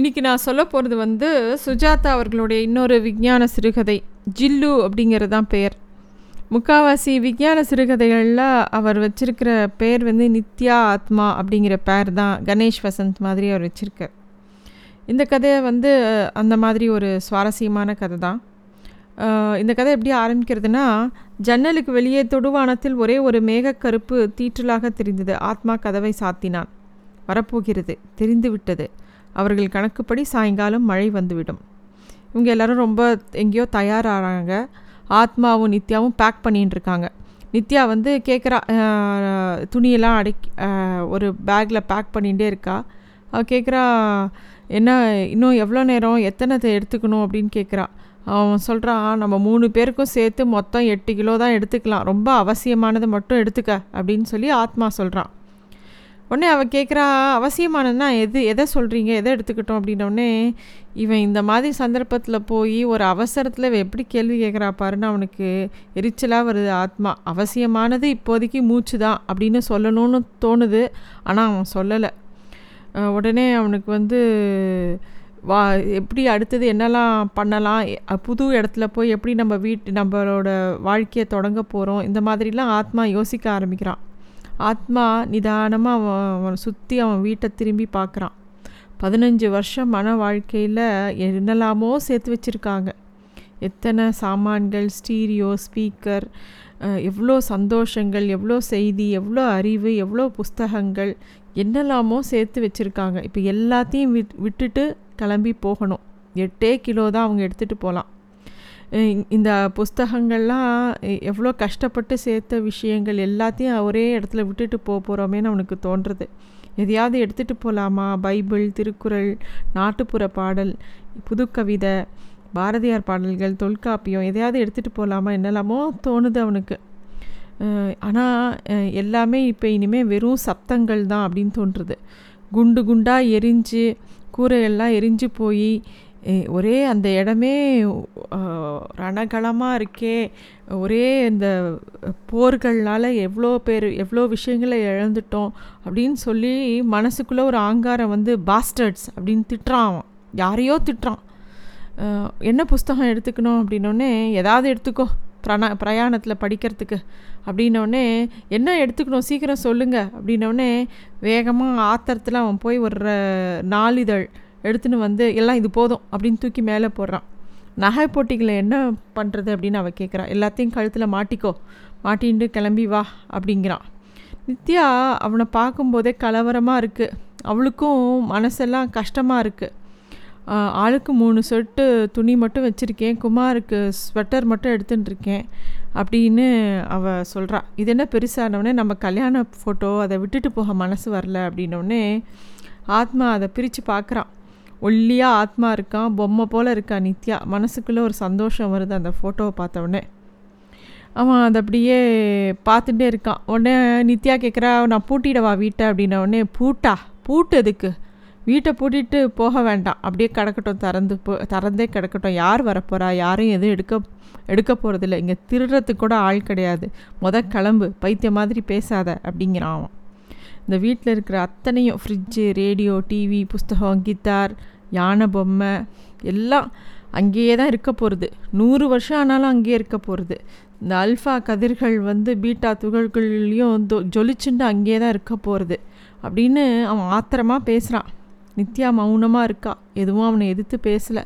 இன்னைக்கு நான் சொல்ல போகிறது வந்து சுஜாதா அவர்களுடைய இன்னொரு விஞ்ஞான சிறுகதை ஜில்லு அப்படிங்கிறது தான் பெயர். முக்காவாசி விஞ்ஞான சிறுகதைகளில் அவர் வச்சிருக்கிற பெயர் வந்து நித்யா ஆத்மா அப்படிங்கிற பேர் தான் கணேஷ் வசந்த் மாதிரி அவர் வச்சுருக்கார். இந்த கதையை வந்து அந்த மாதிரி ஒரு சுவாரஸ்யமான கதை தான் இந்த கதை எப்படி ஆரம்பிக்கிறதுனா ஜன்னலுக்கு வெளியே தொடுவானத்தில் ஒரே ஒரு மேகக்கருப்பு தீற்றலாக தெரிந்தது. ஆத்மா கதவை சாத்தினான். வரப்போகிறது தெரிந்து விட்டது அவர்கள் கணக்குப்படி சாயங்காலம் மழை வந்துவிடும். இவங்க எல்லோரும் ரொம்ப எங்கேயோ தயாராகிறாங்க ஆத்மாவும் நித்யாவும் பேக் பண்ணின்னு இருக்காங்க நித்யா வந்து கேட்குறா துணியெல்லாம் அடைக் ஒரு பேக்கில் பேக் பண்ணிகிட்டே இருக்கா. அவள் கேட்குறா என்ன இன்னும் எவ்வளோ நேரம் எத்தனை த- எடுத்துக்கணும் அப்படின்னு கேட்குறா அவன் சொல்கிறான் நம்ம மூணு பேருக்கும் சேர்த்து மொத்தம் எட்டு கிலோ தான் எடுத்துக்கலாம். ரொம்ப அவசியமானது மட்டும் எடுத்துக்க அப்படின்னு சொல்லி ஆத்மா சொல்கிறான் உடனே அவள் கேட்குறா அவசியமானதுன்னா எது எதை சொல்கிறீங்க எதை எடுத்துக்கிட்டோம்? அப்படின்னோடனே இவன் இந்த மாதிரி சந்தர்ப்பத்தில் போய் ஒரு அவசரத்தில் இவன் எப்படி கேள்வி கேட்குறா பாருன்னு அவனுக்கு எரிச்சலாக வருது ஆத்மா. அவசியமானது இப்போதைக்கு மூச்சு தான் அப்படின்னு சொல்லணும்னு தோணுது. ஆனால் அவன் சொல்லலை. உடனே அவனுக்கு வந்து வா எப்படி அடுத்தது என்னெல்லாம் பண்ணலாம்? புது இடத்துல போய் எப்படி நம்ம வீட்டு நம்மளோட வாழ்க்கையை தொடங்க போகிறோம் இந்த மாதிரிலாம் ஆத்மா யோசிக்க ஆரம்பிக்கிறான். ஆத்மா நிதானமாக அவன் அவனை சுற்றி அவன் வீட்டை திரும்பி பார்க்குறான். பதினஞ்சு வருஷம் மன வாழ்க்கையில் என்னெல்லாமோ சேர்த்து வச்சுருக்காங்க. எத்தனை சாமான்கள் ஸ்டீரியோ ஸ்பீக்கர் எவ்வளோ சந்தோஷங்கள் எவ்வளோ செய்தி எவ்வளோ அறிவு எவ்வளோ புஸ்தகங்கள் என்னெல்லாமோ சேர்த்து வச்சுருக்காங்க. இப்போ எல்லாத்தையும் விட் விட்டுட்டு கிளம்பி போகணும். எட்டே கிலோ தான் அவங்க எடுத்துகிட்டு போகலாம் இந்த புஸ்தகங்கள்லாம் எவ்வளோ கஷ்டப்பட்டு சேர்த்த விஷயங்கள் எல்லாத்தையும் ஒரே இடத்துல விட்டுட்டு போக போகிறோமேன்னு அவனுக்கு தோன்றுறது. எதையாவது எடுத்துகிட்டு போகலாமா பைபிள் திருக்குறள் நாட்டுப்புற பாடல் புதுக்கவிதை பாரதியார் பாடல்கள் தொல்காப்பியம் எதையாவது எடுத்துகிட்டு போகலாமா என்னெல்லாமோ தோணுது அவனுக்கு. ஆனால் எல்லாமே இப்போ இனிமேல் வெறும் சப்தங்கள் தான் அப்படின்னு தோன்றுறது குண்டு குண்டாக எரிஞ்சு கூரையெல்லாம் எரிஞ்சு போய் ஒரே அந்த இடமே ரணகலமாக இருக்கே. ஒரே இந்த போர்கள்னால் எவ்வளோ பேர் எவ்வளோ விஷயங்களை இழந்துட்டோம் அப்படின்னு சொல்லி மனசுக்குள்ளே ஒரு ஆங்காரம் வந்து பாஸ்டர்ட்ஸ் அப்படின்னு திட்டுறான் அவன். யாரையோ திட்டுறான். என்ன புஸ்தகம் எடுத்துக்கணும் அப்படின்னோடனே ஏதாவது எடுத்துக்கோ பிரணா பிரயாணத்தில் படிக்கிறதுக்கு அப்படின்னோடனே என்ன எடுத்துக்கணும் சீக்கிரம் சொல்லுங்கள் அப்படின்னோடனே வேகமாக ஆத்திரத்தில் அவன் போய் ஒரு நாளிதழ். எடுத்துன்னு வந்து எல்லாம் இது போதும் அப்படின்னு தூக்கி மேலே போடுறான். நகை போட்டிகளை என்ன பண்ணுறது அப்படின்னு அவள் கேட்குறா எல்லாத்தையும் கழுத்தில் மாட்டிக்கோ மாட்டின்ட்டு கிளம்பி வா அப்படிங்கிறான். நித்யா அவனை பார்க்கும்போதே கலவரமாக இருக்குது அவளுக்கும் மனசெல்லாம் கஷ்டமாக இருக்குது ஆளுக்கு மூணு சொட்டு துணி மட்டும் வச்சுருக்கேன் குமாருக்கு ஸ்வெட்டர் மட்டும் எடுத்துட்டுருக்கேன் அப்படின்னு அவள் சொல்கிறா இது என்ன பெருசானவுடனே நம்ம கல்யாண ஃபோட்டோ அதை விட்டுட்டு போக மனசு வரல அப்படின்னோடனே ஆத்மா அதை பிரித்து பார்க்குறான் ஒல்லியாக ஆத்மா இருக்கான் பொம்மை போல் இருக்கா நித்யா? மனசுக்குள்ளே ஒரு சந்தோஷம் வருது அந்த ஃபோட்டோவை பார்த்த உடனே அவன் அதை அப்படியே பார்த்துட்டே இருக்கான். உடனே நித்யா கேட்குறா நான் பூட்டிடவா வீட்டை? அப்படின்ன உடனே பூட்டா? பூட்டு எதுக்கு? வீட்டை பூட்டிட்டு போக வேண்டாம். அப்படியே கிடக்கட்டும் திறந்து போ திறந்தே கிடக்கட்டும். யார் வரப்போகிறா யாரையும் எதுவும் எடுக்க எடுக்க போகிறதில்ல இங்கே திருடுறதுக்கு கூட ஆள் கிடையாது. முத கிளம்பு. பைத்தியம் மாதிரி பேசாத. அப்படிங்கிறான் அவன். இந்த வீட்டில் இருக்கிற அத்தனையும் ஃப்ரிட்ஜு ரேடியோ டிவி புஸ்தகம் கித்தார் யானை பொம்மை எல்லாம் அங்கேயே தான் இருக்க போகிறது நூறு வருஷம் ஆனாலும் அங்கேயே இருக்க போகிறது இந்த அல்ஃபா கதிர்கள் வந்து பீட்டா துகள்கள்லையும் தொ- ஜொலிச்சுண்டு அங்கேயே தான் இருக்க போகிறது அப்படின்னு அவன் ஆத்திரமாக பேசுகிறான் நித்யா மௌனமாக இருக்கா. எதுவும் அவனை எதிர்த்து பேசலை.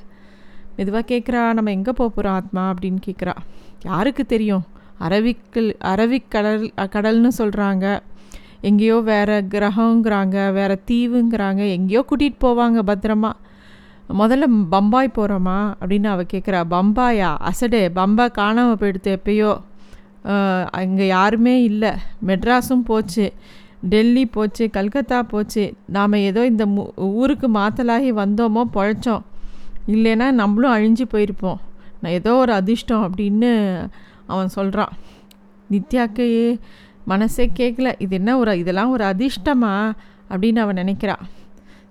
மெதுவாக கேட்குறா நம்ம எங்கே போக போகிறோம் ஆத்மா? அப்படின்னு கேட்குறா யாருக்கு தெரியும்? அரவிக்கல் அரவிக்கடல் கடல்னு சொல்கிறாங்க எங்கேயோ வேறு கிரகங்கிறாங்க வேறு தீவுங்கிறாங்க எங்கேயோ கூட்டிகிட்டு போவாங்க பத்திரமா. முதல்ல பம்பாய் போகிறோமா அப்படின்னு அவள் கேட்குறா பம்பாயா? அசடே பம்பாய் காணாமல் போயிடுத்து எப்பயோ. அங்கே யாருமே இல்லை. மெட்ராஸும் போச்சு டெல்லி போச்சு கல்கத்தா போச்சு. நாம் ஏதோ இந்த மு ஊருக்கு மாத்தலாகி வந்தோமோ பழைச்சோம். இல்லைன்னா நம்மளும் அழிஞ்சு போயிருப்போம். நான் ஏதோ ஒரு அதிர்ஷ்டம் அப்படின்னு அவன் சொல்கிறான் நித்யாக்கு மனசே கேட்கல இது என்ன ஒரு இதெல்லாம் ஒரு அதிர்ஷ்டமா? அப்படின்னு அவன் நினைக்கிறான்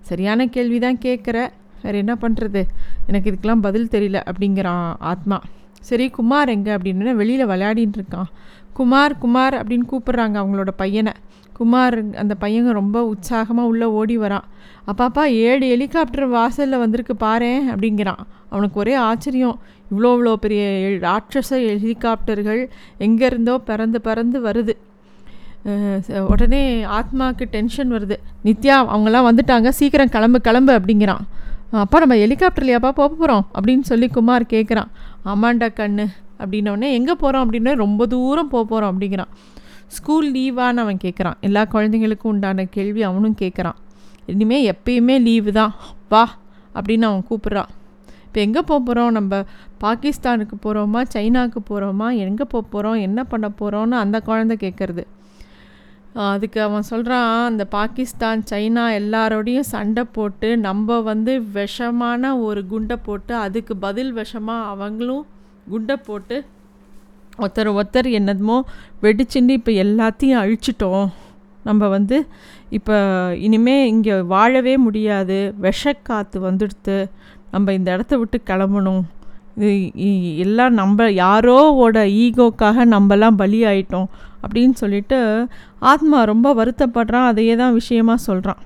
சரியான கேள்வி தான் கேட்குற வேறு என்ன பண்ணுறது எனக்கு இதுக்கெல்லாம் பதில் தெரியல அப்படிங்கிறான் ஆத்மா. சரி குமார் எங்கே? அப்படின்னு வெளியில் விளையாடின்னு இருக்கான். குமார் குமார் அப்படின்னு கூப்பிட்றாங்க அவங்களோட பையனை. குமார் அந்த பையங்க ரொம்ப உற்சாகமாக உள்ளே ஓடி வரான் அப்பாப்பா ஏழு ஹெலிகாப்டர் வாசலில் வந்திருக்கு பாரேன் அப்படிங்கிறான். அவனுக்கு ஒரே ஆச்சரியம். இவ்வளோ இவ்வளோ பெரிய ராட்சச ஹெலிகாப்டர்கள் எங்கேருந்தோ பிறந்து பிறந்து வருது. உடனே ஆத்மாவுக்கு டென்ஷன் வருது. நித்யா அவங்களாம் வந்துட்டாங்க. சீக்கிரம் கிளம்பு கிளம்பு அப்படிங்கிறான். அப்பா நம்ம ஹெலிகாப்டர்லையாப்பா போக போகிறோம் அப்படின்னு சொல்லி குமார் கேட்குறான் ஆமாண்டா கண்ணு. அப்படின்னோடனே எங்கே போகிறோம் அப்படின்னா ரொம்ப தூரம் போக போகிறோம் அப்படிங்கிறான். ஸ்கூல் லீவான்னு அவன் கேட்குறான் எல்லா குழந்தைங்களுக்கும் உண்டான கேள்வி அவனும் கேட்குறான் இனிமேல் எப்பயுமே லீவு தான். வா அப்படின்னு அவன் கூப்பிட்றான். இப்போ எங்கே போக போகிறோம் நம்ம பாகிஸ்தானுக்கு போகிறோமா சைனாவுக்கு போகிறோமா எங்கே போக போகிறோம் என்ன பண்ண போகிறோன்னு அந்த குழந்தை கேட்குறது அதுக்கு அவன் சொல்கிறான் அந்த பாகிஸ்தான் சைனா எல்லாரோடையும் சண்டை போட்டு நம்ம வந்து விஷமான ஒரு குண்டை போட்டு அதுக்கு பதில் விஷமாக அவங்களும் குண்டை போட்டு ஒருத்தர் ஒருத்தர் என்னதுமோ வெடிச்சுண்டு இப்போ எல்லாத்தையும் அழிச்சிட்டோம். நம்ம வந்து இப்போ இனிமே இங்கே வாழவே முடியாது. விஷக்காற்று வந்துடுத்து. நம்ம இந்த இடத்த விட்டு கிளம்பணும். எல்லாம் நம்ம யாரோவோட ஈகோக்காக நம்மலாம் பலி ஆயிட்டோம் அப்படின்னு சொல்லிட்டு ஆத்மா ரொம்ப வருத்தப்படுறான் அதையே தான் விஷயமாக சொல்கிறான்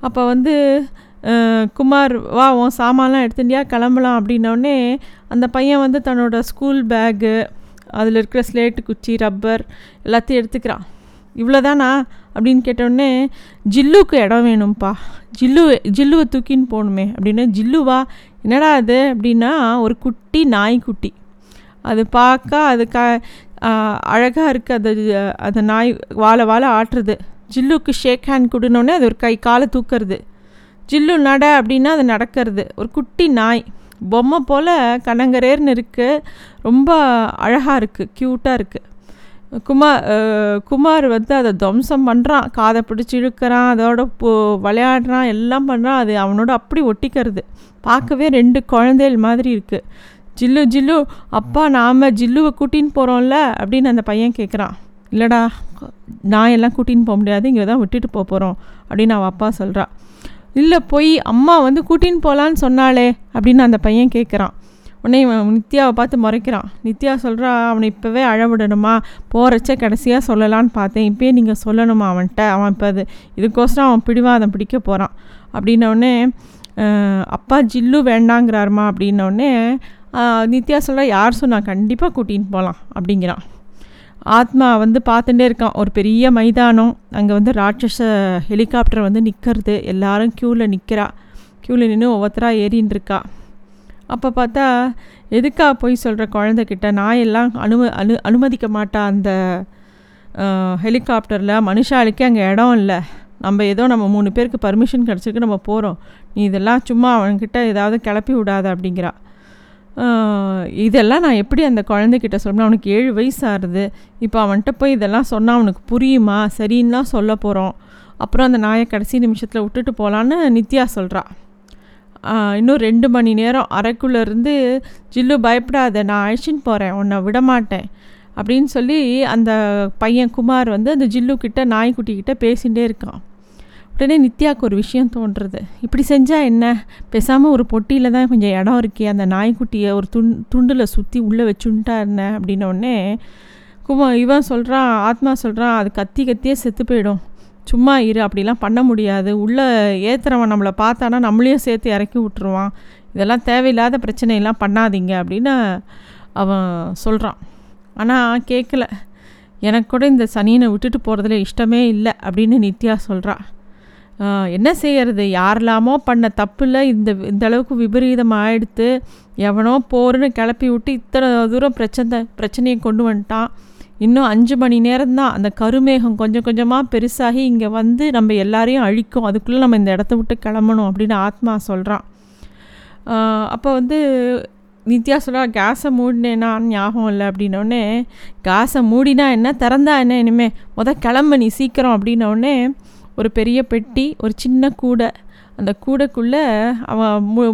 அப்போ வந்து குமார் வா உன் சாமான்லாம் எடுத்துட்டியா? கிளம்பலாம். அப்படின்னோடனே அந்த பையன் வந்து தன்னோட ஸ்கூல் பேகு அதில் இருக்கிற ஸ்லேட்டு குச்சி ரப்பர் எல்லாத்தையும் எடுத்துக்கிறான். இவ்வளோதானா அப்படின்னு கேட்டோடனே ஜில்லுக்கு இடம் வேணும்ப்பா. ஜில்லு ஜில்லுவை தூக்கின்னு போகணுமே. அப்படின்னு ஜில்லுவா என்னடா அது அப்படின்னா ஒரு குட்டி நாய்க்குட்டி. அது பார்க்க அது க அழகாக இருக்குது அது அந்த நாய் வாழ வாழ ஆட்டுறது. ஜில்லுக்கு ஷேக் ஹேண்ட் கொடுனோடனே அது ஒரு கை காலை தூக்கிறது. ஜில்லு நட அப்படின்னா அது நடக்கிறது. ஒரு குட்டி நாய். பொம்மை போல் கனங்கரேர்னு இருக்குது ரொம்ப அழகாக இருக்குது க்யூட்டாக இருக்குது குமார் குமார் வந்து அதை துவம்சம் பண்ணுறான் காதை பிடிச்சி இழுக்கிறான் அதோட விளையாடுறான் எல்லாம் பண்ணுறான் அது அவனோட அப்படி ஒட்டிக்கிறது. பார்க்கவே ரெண்டு குழந்தைகள் மாதிரி இருக்குது ஜில்லு ஜில்லு அப்பா நாம் ஜில்லுவை கூட்டின்னு போகிறோம்ல அப்படின்னு அந்த பையன் கேட்குறான் இல்லைடா நான் எல்லாம் கூட்டின்னு போக முடியாது இங்கே தான் விட்டுட்டு போக போகிறோம் அப்படின்னு அவன் அப்பா சொல்கிறான் இல்லை போய் அம்மா வந்து கூட்டின்னு போகலான்னு சொன்னாலே அப்படின்னு அந்த பையன் கேட்குறான் உடனே நித்யாவை பார்த்து முறைக்கிறான். நித்யா சொல்கிறா அவனை இப்போவே அழவிடணுமா? போகிறச்ச கடைசியாக சொல்லலான்னு பார்த்தேன். இப்போயே நீங்கள் சொல்லணுமா அவன்கிட்ட? அவன் இப்போ அது இதுக்கோசரம் அவன் பிடிவாதம் பிடிக்க போகிறான் அப்படின்னோடனே அப்பா ஜில்லு வேண்டாங்கிறாருமா? அப்படின்னோடனே நித்யா சொல்கிறா யார் சொன்னா கண்டிப்பாக கூட்டின்னு போகலாம் அப்படிங்கிறான். ஆத்மா வந்து பார்த்துட்டே இருக்கான். ஒரு பெரிய மைதானம். அங்கே வந்து ராட்சச ஹெலிகாப்டர் வந்து நிற்கிறது எல்லாரும் க்யூவில் நிற்கிறா க்யூவில் நின்று ஒவ்வொருத்தராக ஏறின்னு இருக்கா. அப்போ பார்த்தா எதுக்கா போய் சொல்கிற குழந்தைக்கிட்ட நான் எல்லாம் அனும அனு அனுமதிக்க மாட்டா அந்த ஹெலிகாப்டரில். மனுஷாளுக்கே அங்கே இடம் இல்லை. நம்ம ஏதோ நம்ம மூணு பேருக்கு பர்மிஷன் கிடச்சிருக்கு நம்ம போகிறோம் நீ இதெல்லாம் சும்மா அவன்கிட்ட ஏதாவது கிளப்பி விடாத அப்படிங்கிறா. இதெல்லாம் நான் எப்படி அந்த குழந்தைக்கிட்ட சொல்லணும்? அவனுக்கு ஏழு வயசு ஆகுது இப்போ அவன்கிட்ட போய் இதெல்லாம் சொன்னால் அவனுக்கு புரியுமா? சரின்னா சொல்ல போகிறோம் அப்புறம் அந்த நாயை கடைசி நிமிஷத்தில் விட்டுட்டு போகலான்னு நித்யா சொல்கிறா இன்னும் ரெண்டு மணி நேரம் அறைக்குள்ளேருந்து ஜில்லு பயப்படாத நான் அழைச்சின்னு போகிறேன் உன்னை விடமாட்டேன். அப்படின்னு சொல்லி அந்த பையன் குமார் வந்து அந்த ஜில்லு கிட்ட நாய்க்குட்டிக்கிட்ட பேசிகிட்டே இருக்கான். உடனே நித்யாவுக்கு ஒரு விஷயம் தோன்றுறது. இப்படி செஞ்சால் என்ன? பேசாமல் ஒரு பொட்டியில் தான் கொஞ்சம் இடம் இருக்கே அந்த நாய்க்குட்டியை ஒரு துண் துண்டில் சுற்றி உள்ளே வச்சுட்டா என்ன? அப்படின்னோடனே குமா இவன் சொல்கிறான் ஆத்மா சொல்கிறான் அது கத்தி கத்தியே செத்து போயிடும். சும்மா இரு அப்படிலாம் பண்ண முடியாது. உள்ளே ஏற்றுறவன் நம்மளை பார்த்தானா நம்மளையும் சேர்த்து இறக்கி விட்ருவான் இதெல்லாம் தேவையில்லாத பிரச்சனையெல்லாம் பண்ணாதீங்க அப்படின்னு அவன் சொல்கிறான் ஆனால் கேட்கல எனக்கு கூட இந்த சனியனை விட்டுட்டு போகிறதுல இஷ்டமே இல்லை அப்படின்னு நித்யா சொல்கிறா என்ன செய்யறது? யாரெல்லாமோ பண்ண தப்பில் இந்த இந்த அளவுக்கு விபரீதம் ஆயிடுத்து எவனோ போருன்னு கிளப்பி விட்டு இத்தனை தூரம் பிரச்சனை பிரச்சனையை கொண்டு வந்துட்டான். இன்னும் அஞ்சு மணி நேரம்தான். அந்த கருமேகம் கொஞ்சம் கொஞ்சமாக பெருசாகி இங்கே வந்து நம்ம எல்லாரையும் அழிக்கும். அதுக்குள்ளே நம்ம இந்த இடத்த விட்டு கிளம்பணும் அப்படின்னு ஆத்மா சொல்கிறான் அப்போ வந்து நித்யா சொல்கிறா கேஸை மூடினேன்னா ஞாபகம் இல்லை அப்படின்னோடனே கேஸை மூடினா என்ன? திறந்தா என்ன இனிமே? முத கிளம்பு நீ சீக்கிரம் அப்படின்னோடனே ஒரு பெரிய பெட்டி ஒரு சின்ன கூடை. அந்த கூடைக்குள்ளே அவன் மு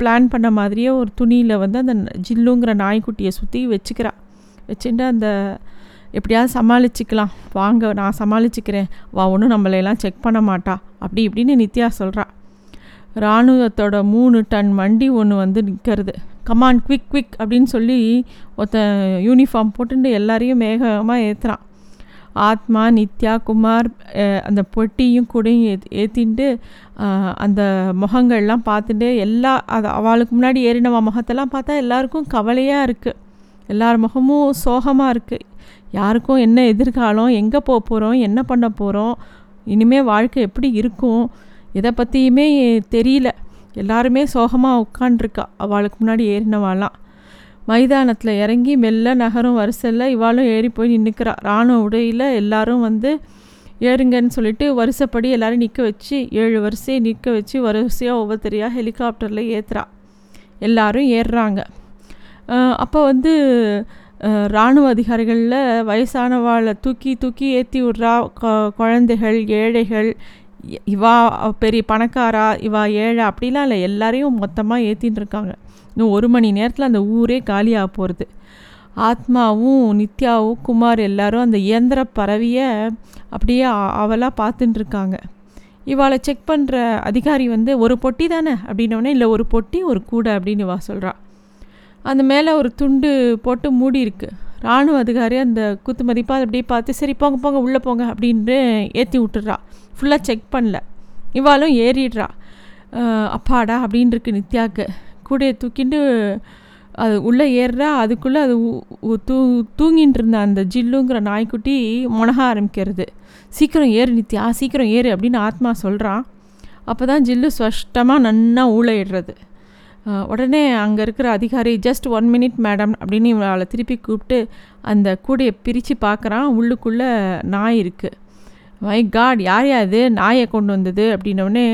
பிளான் பண்ண மாதிரியே ஒரு துணியில் வந்து அந்த ஜில்லுங்கிற நாய்க்குட்டியை சுற்றி வச்சுக்கிறான் வச்சுட்டு அந்த எப்படியாவது சமாளிச்சுக்கலாம். வாங்க நான் சமாளிச்சுக்கிறேன். வா ஒன்றும் நம்மளையெல்லாம் செக் பண்ண மாட்டா. அப்படி இப்படின்னு நித்யா சொல்கிறா இராணுவத்தோட மூணு டன் வண்டி ஒன்று வந்து நிற்கிறது கமான் குவிக் குவிக் அப்படின்னு சொல்லி ஒருத்த யூனிஃபார்ம் போட்டுட்டு எல்லாரையும் வேகமாக ஏற்றுறான் ஆத்மா நித்யா குமார் அந்த பொட்டியும் கூடையும் ஏத் ஏற்றிட்டு அந்த முகங்கள்லாம் பார்த்துட்டு எல்லா அது அவளுக்கு முன்னாடி ஏறினவ முகத்தெல்லாம் பார்த்தா எல்லாருக்கும் கவலையாக இருக்குது எல்லார் முகமும் சோகமாக இருக்குது யாருக்கும் என்ன எதிர்காலம் எங்கே போக போகிறோம் என்ன பண்ண போகிறோம் இனிமேல் வாழ்க்கை எப்படி இருக்கும் இதை பற்றியுமே தெரியல. எல்லாருமே சோகமாக உட்காண்ட்ருக்கா அவளுக்கு முன்னாடி ஏறினவாளாம். மைதானத்தில் இறங்கி மெல்ல நகரும் வரிசையில் இவாளும் ஏறி போய் நின்றுக்கிறா ராணுவ உடையில் எல்லாரும் வந்து ஏறுங்கன்னு சொல்லிட்டு வரிசைப்படி எல்லோரும் நிற்க வச்சு ஏழு வரிசையை நிற்க வச்சு வரிசையாக ஒவ்வொருத்தரையாக ஹெலிகாப்டரில் ஏற்றுறா எல்லாரும் ஏறுறாங்க. அப்போ வந்து இராணுவ அதிகாரிகளில் வயசானவாளை தூக்கி தூக்கி ஏற்றி விட்றா. குழந்தைகள் ஏழைகள் இ- இவா பெரிய பணக்காரா இவா ஏழை அப்படிலாம் இல்லை. எல்லாரையும் மொத்தமாக ஏற்றின்னு இருக்காங்க. இன்னும் ஒரு மணி நேரத்தில் அந்த ஊரே காலியாக போகிறது ஆத்மாவும் நித்யாவும் குமார் எல்லாரும் அந்த இயந்திர பறவையை அப்படியே அவளாக பார்த்துட்டுருக்காங்க இவாளை செக் பண்ணுற அதிகாரி வந்து ஒரு பொட்டி தானே? அப்படின்னோடனே இல்லை ஒரு பொட்டி ஒரு கூடை அப்படின்னு இவா சொல்கிறா அந்த மேலே ஒரு துண்டு போட்டு மூடி இருக்கு. ராணுவ அதிகாரி அந்த குத்து மதிப்பாக அதை அப்படியே பார்த்து சரி போங்க போங்க உள்ளே போங்க அப்படின்ட்டு ஏற்றி விட்டுறா. ஃபுல்லாக செக் பண்ணல. இவாளும் ஏறிடுறா. அப்பாடா அப்படின்னு இருக்கு நித்யாவுக்கு கூடையை தூக்கிட்டு அது உள்ளே ஏறுறா. அதுக்குள்ளே அது தூ தூங்கின்னு இருந்த அந்த ஜில்லுங்கிற நாய்க்குட்டி முனக ஆரம்பிக்கிறது. சீக்கிரம் ஏறு நித்யா சீக்கிரம் ஏறு அப்படின்னு ஆத்மா சொல்கிறான் அப்போ தான் ஜில்லு ஸ்பஷ்டமாக நன்னா ஊழையிடுறது உடனே அங்கே இருக்கிற அதிகாரி ஜஸ்ட் ஒன் மினிட் மேடம் அப்படின்னு இவளை திருப்பி கூப்பிட்டு அந்த கூடையை பிரித்து பார்க்குறான். உள்ளுக்குள்ளே நாய் இருக்குது மை காட் யார் யா இது? நாயை கொண்டு வந்தது? அப்படின்னோடனே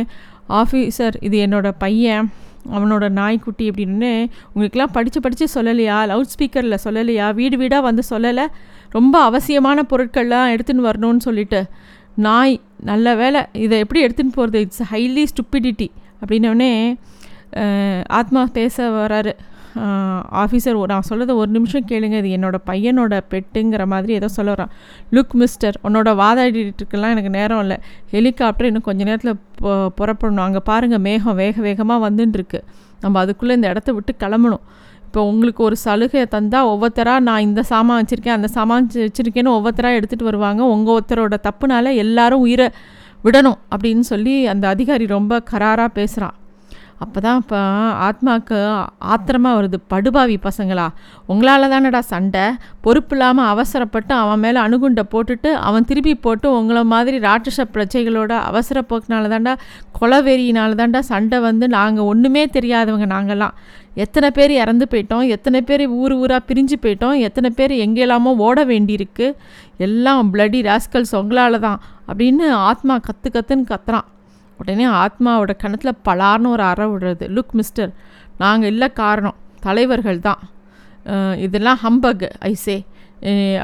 ஆஃபீஸர் இது என்னோட பையன். அவனோட நாய்க்குட்டி அப்படின்னு உங்களுக்கெல்லாம் படித்து படித்து சொல்லலையா? லவுட் ஸ்பீக்கரில் சொல்லலையா? வீடு வீடாக வந்து சொல்லலை? ரொம்ப அவசியமான பொருட்கள்லாம் எடுத்துன்னு வரணும்னு சொல்லிட்டு. நாய் நல்ல வேலை இதை எப்படி எடுத்துன்னு போகிறது இட்ஸ் ஹைலி ஸ்டுப்பிடிட்டி அப்படின்னோடனே ஆத்மா பேச வராரு. ஆஃபீஸர் நான் சொல்கிறத ஒரு நிமிஷம் கேளுங்க. இது என்னோடய பையனோட பெட்டுங்கிற மாதிரி ஏதோ சொல்ல வரான். லுக் மிஸ்டர் உன்னோட வாதாடிட்டுருக்கெல்லாம் எனக்கு நேரம் இல்லை. ஹெலிகாப்டர் இன்னும் கொஞ்சம் நேரத்தில் பொ புறப்படணும். அங்கே பாருங்கள் மேகம் வேக வேகமாக வந்துட்டுருக்கு நம்ம அதுக்குள்ளே இந்த இடத்த விட்டு கிளம்பணும். இப்போ உங்களுக்கு ஒரு சலுகை தந்தால் ஒவ்வொருத்தராக நான் இந்த சாமான் வச்சுருக்கேன் அந்த சாமான் வச்சு- வச்சுருக்கேன்னு ஒவ்வொருத்தராக எடுத்துகிட்டு வருவாங்க. உங்கள் ஒருத்தரோட தப்புனால எல்லாரும் உயிரை விடணும் அப்படின்னு சொல்லி அந்த அதிகாரி ரொம்ப கராராக பேசுகிறான் அப்போ தான் இப்போ ஆத்மாவுக்கு ஆத்திரமாக வருது. படுபாவி பசங்களா உங்களால் தானடா சண்டை. பொறுப்பு இல்லாமல் அவசரப்பட்டு அவன் மேலே அணுகுண்டை போட்டுட்டு அவன் திருப்பி போட்டு உங்களை மாதிரி ராட்சச பிரச்சைகளோட அவசர போக்குனால தாண்டா கொலவெறியினால தாண்டா சண்டை வந்து நாங்கள் ஒன்றுமே தெரியாதவங்க நாங்கள்லாம் எத்தனை பேர் இறந்து போயிட்டோம் எத்தனை பேர் ஊர் ஊராக பிரிஞ்சு போயிட்டோம் எத்தனை பேர் எங்கெல்லாமோ ஓட வேண்டியிருக்கு. எல்லாம் பிளடி ராஸ்கல்ஸ் உங்களால் தான் அப்படின்னு ஆத்மா கற்று கத்துன்னு கத்துறான். உடனே ஆத்மாவோட கணத்தில் பலார்னு ஒரு அற விடுறது லுக் மிஸ்டர் நாங்கள் இல்லை காரணம். தலைவர்கள் தான். இதெல்லாம் ஹம்பக் ஐசே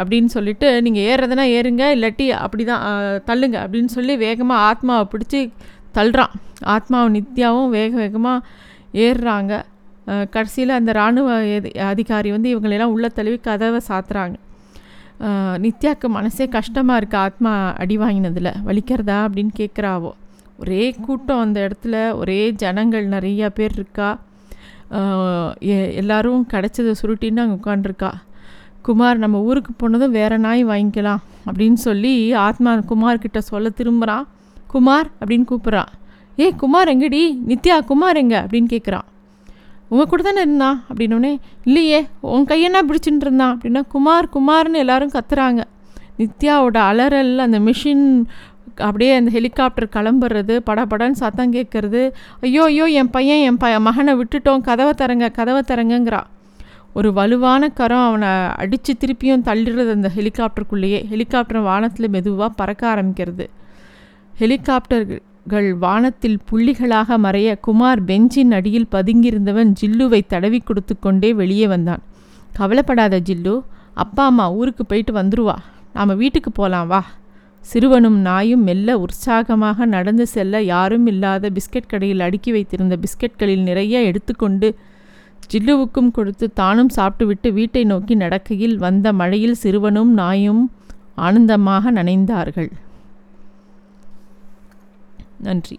அப்படின்னு சொல்லிட்டு நீங்கள் ஏறுறதுனா ஏறுங்க இல்லாட்டி அப்படி தான் தள்ளுங்க அப்படின்னு சொல்லி வேகமாக ஆத்மாவை பிடிச்சி தள்ளுறான். ஆத்மாவும் நித்யாவும் வேக வேகமாக ஏறுறாங்க. கடைசியில் அந்த இராணுவ எதி- அதிகாரி வந்து இவங்களெல்லாம் உள்ள தழுவி கதவை சாத்துறாங்க. நித்யாவுக்கு மனசே கஷ்டமாக இருக்குது ஆத்மா அடி வாங்கினதில். வலிக்கிறதா? அப்படின்னு கேட்குறாவோ ஒரே கூட்டம் அந்த இடத்துல ஒரே ஜனங்கள் நிறையா பேர் இருக்கா? எல்லோரும் எ- எல்லாரும் கிடைச்சதை சுருட்டின்னு அங்கே உட்காண்டிருக்கா குமார் நம்ம ஊருக்கு போனதும் வேறு நாய் வாங்கிக்கலாம் அப்படின்னு சொல்லி ஆத்மா குமார்கிட்ட சொல்ல திரும்புகிறான் குமார் அப்படின்னு கூப்பிட்றான் ஏய் குமார் எங்கடி? நித்யா குமார் எங்க? அப்படின்னு கேட்குறான் உங்கள் கூட தானே இருந்தான் அப்படின்னோடனே இல்லையே உன் கையென்னா பிடிச்சின்னு இருந்தான் அப்படின்னா குமார் குமார்னு எல்லாரும் கத்துறாங்க. நித்யாவோட அலறல் அந்த மிஷின் அப்படியே அந்த ஹெலிகாப்டர் கிளம்புறது படபடன்னு சத்தம் கேட்குறது. ஐயோ ஐயோ என் பையன் என் ப மகனை விட்டுட்டோம் கதவை தரங்க கதவை தரங்கங்கிறா ஒரு வலுவான கரம் அவனை அடித்து திருப்பியும் தள்ளிடுறது அந்த ஹெலிகாப்டருக்குள்ளேயே. ஹெலிகாப்டர் வானத்தில் மெதுவாக பறக்க ஆரம்பிக்கிறது. ஹெலிகாப்டர்கள் வானத்தில் புள்ளிகளாக மறைய குமார் பெஞ்சின் அடியில் பதுங்கியிருந்தவன் ஜில்லுவை தடவி கொடுத்து கொண்டே வெளியே வந்தான். கவலைப்படாத ஜில்லு அப்பா அம்மா ஊருக்கு போயிட்டு வந்துருவா. நாம் வீட்டுக்கு போகலாம் வா. சிறுவனும் நாயும் மெல்ல உற்சாகமாக நடந்து செல்ல யாரும் இல்லாத பிஸ்கட் கடையில் அடுக்கி வைத்திருந்த பிஸ்கட்களில் நிறைய எடுத்துக்கொண்டு ஜில்லுவுக்கும் கொடுத்து தானும் சாப்பிட்டுவிட்டு வீட்டை நோக்கி நடக்கையில் வந்த மழையில் சிறுவனும் நாயும் ஆனந்தமாக நனைந்தார்கள். நன்றி.